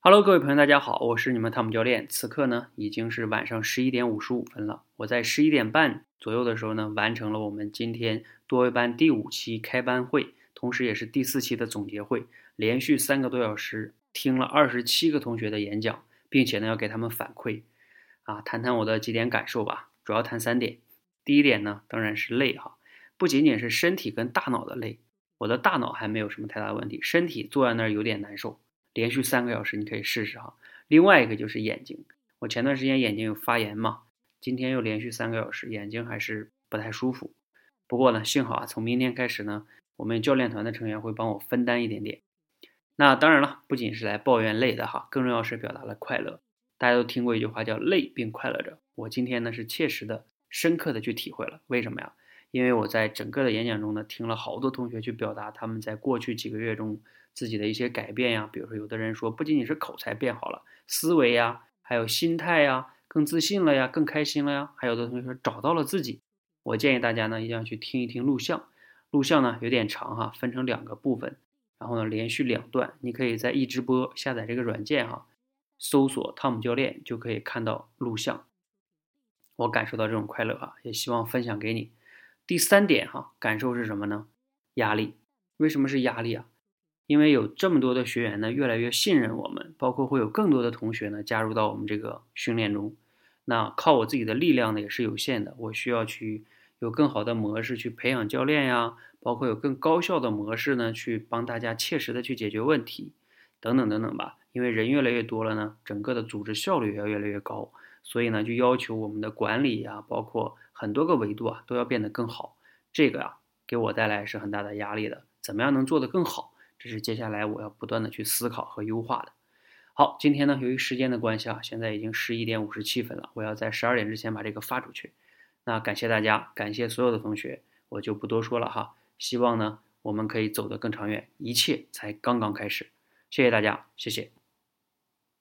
Hello，各位朋友，大家好，我是你们汤姆教练。此刻呢，已经是晚上十一点五十五分了。我在十一点半左右的时候呢，完成了我们今天多维班第五期开班会，同时也是第四期的总结会。连续三个多小时，听了二十七个同学的演讲，并且呢，要给他们反馈，啊，谈谈我的几点感受吧。主要谈三点。第一点呢，当然是累哈，不仅仅是身体跟大脑的累，我的大脑还没有什么太大问题，身体坐在那儿有点难受。连续三个小时，你可以试试哈。另外一个就是眼睛，我前段时间眼睛有发炎嘛，今天又连续三个小时，眼睛还是不太舒服。不过呢，幸好啊，从明天开始呢，我们教练团的成员会帮我分担一点点。那当然了，不仅是来抱怨累的哈，更重要是表达了快乐。大家都听过一句话叫“累并快乐着”，我今天呢是切实的、深刻的去体会了。为什么呀？因为我在整个的演讲中呢，听了好多同学去表达他们在过去几个月中自己的一些改变呀。比如说，有的人说不仅仅是口才变好了，思维呀，还有心态呀，更自信了呀，更开心了呀。还有的同学说找到了自己。我建议大家呢，一定要去听一听录像。录像呢有点长哈，分成两个部分，然后呢连续两段。你可以在一直播下载这个软件哈，搜索汤姆教练就可以看到录像。我感受到这种快乐啊，也希望分享给你。第三点哈，感受是什么呢？压力。为什么是压力啊？因为有这么多的学员呢，越来越信任我们，包括会有更多的同学呢加入到我们这个训练中。那靠我自己的力量呢也是有限的，我需要去有更好的模式去培养教练呀，包括有更高效的模式呢去帮大家切实的去解决问题，等等等等吧。因为人越来越多了呢，整个的组织效率也要越来越高。所以呢，就要求我们的管理呀，包括很多个维度啊，都要变得更好。这个啊，给我带来是很大的压力的。怎么样能做得更好？这是接下来我要不断的去思考和优化的。好，今天呢，由于时间的关系啊，现在已经十一点五十七分了，我要在十二点之前把这个发出去。那感谢大家，感谢所有的同学，我就不多说了哈。希望呢，我们可以走得更长远，一切才刚刚开始。谢谢大家，谢谢。